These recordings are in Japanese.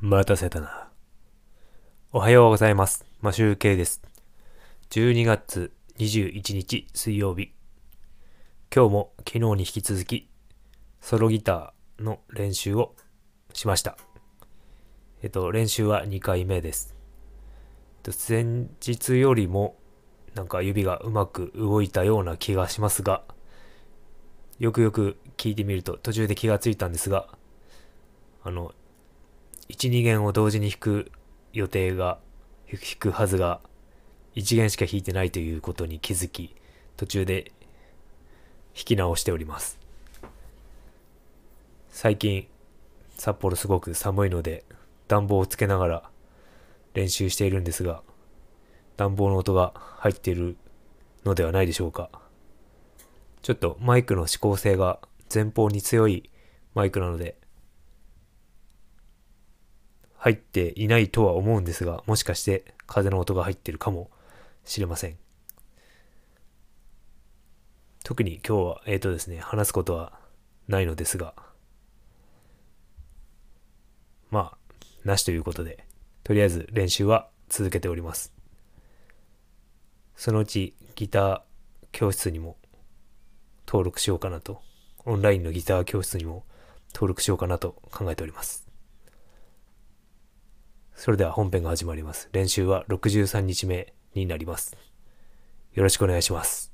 待たせたな。おはようございます。マシュウケイです。12月21日水曜日。今日も昨日に引き続き、ソロギターの練習をしました。えっと、練習は2回目です。えっと前日よりも、なんか指がうまく動いたような気がしますが、よくよく聞いてみると途中で気がついたんですが、あの、1、2弦を同時に弾く予定が、弾くはずが、1弦しか弾いてないということに気づき、途中で弾き直しております。最近、札幌すごく寒いので、暖房をつけながら練習しているんですが、暖房の音が入っているのではないでしょうか。ちょっとマイクの指向性が前方に強いマイクなので、入っていないとは思うんですが、もしかして風の音が入っているかもしれません。特に今日は、えっ、とですね、話すことはないのですが、まあ、なしということで、とりあえず練習は続けております。そのうちギター教室にも登録しようかなと、オンラインのギター教室にも登録しようかなと考えております。それでは本編が始まります。練習は63日目になります。よろしくお願いします。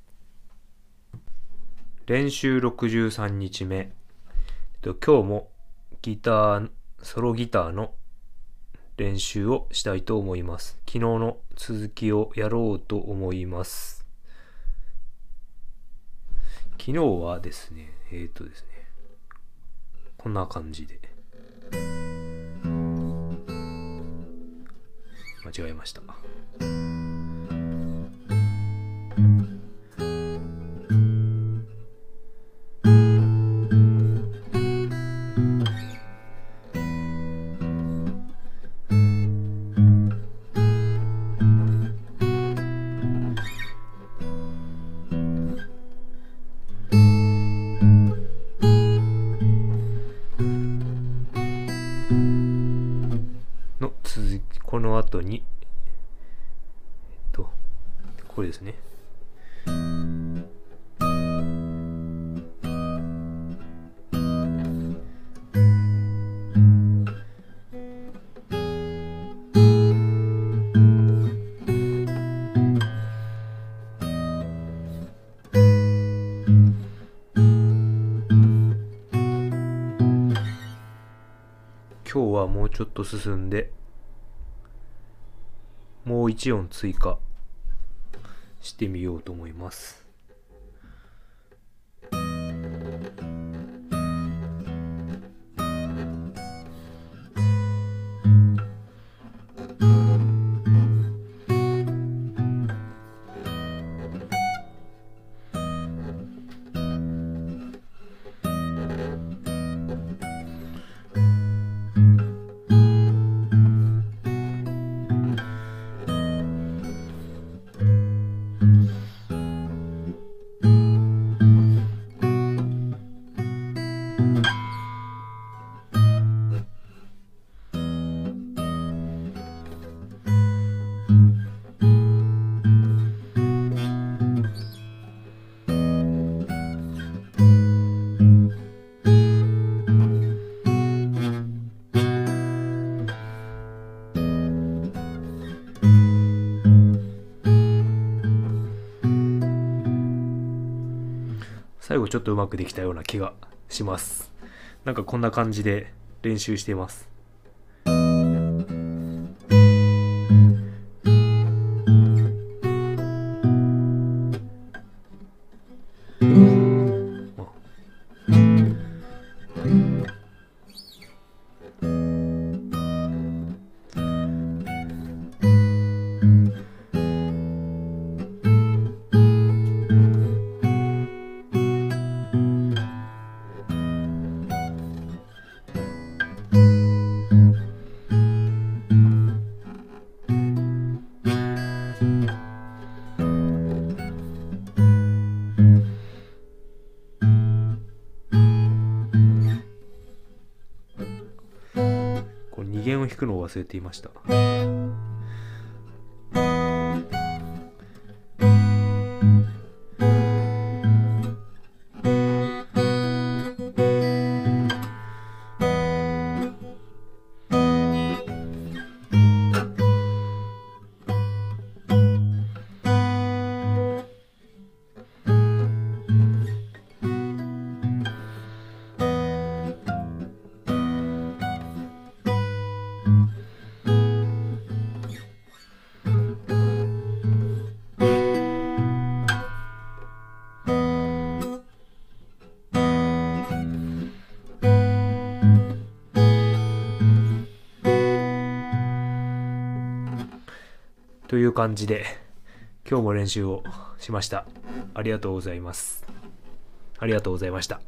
練習63日目。えっと今日もギター、ソロギターの練習をしたいと思います。昨日の続きをやろうと思います。昨日はですね、えっ、とですね、こんな感じで。間違えました。ですね。今日はもうちょっと進んでもう1音追加してみようと思います。最後ちょっとうまくできたような気がします。なんかこんな感じで練習しています。聞くのを忘れていました。という感じで今日も練習をしました。ありがとうございます。ありがとうございました。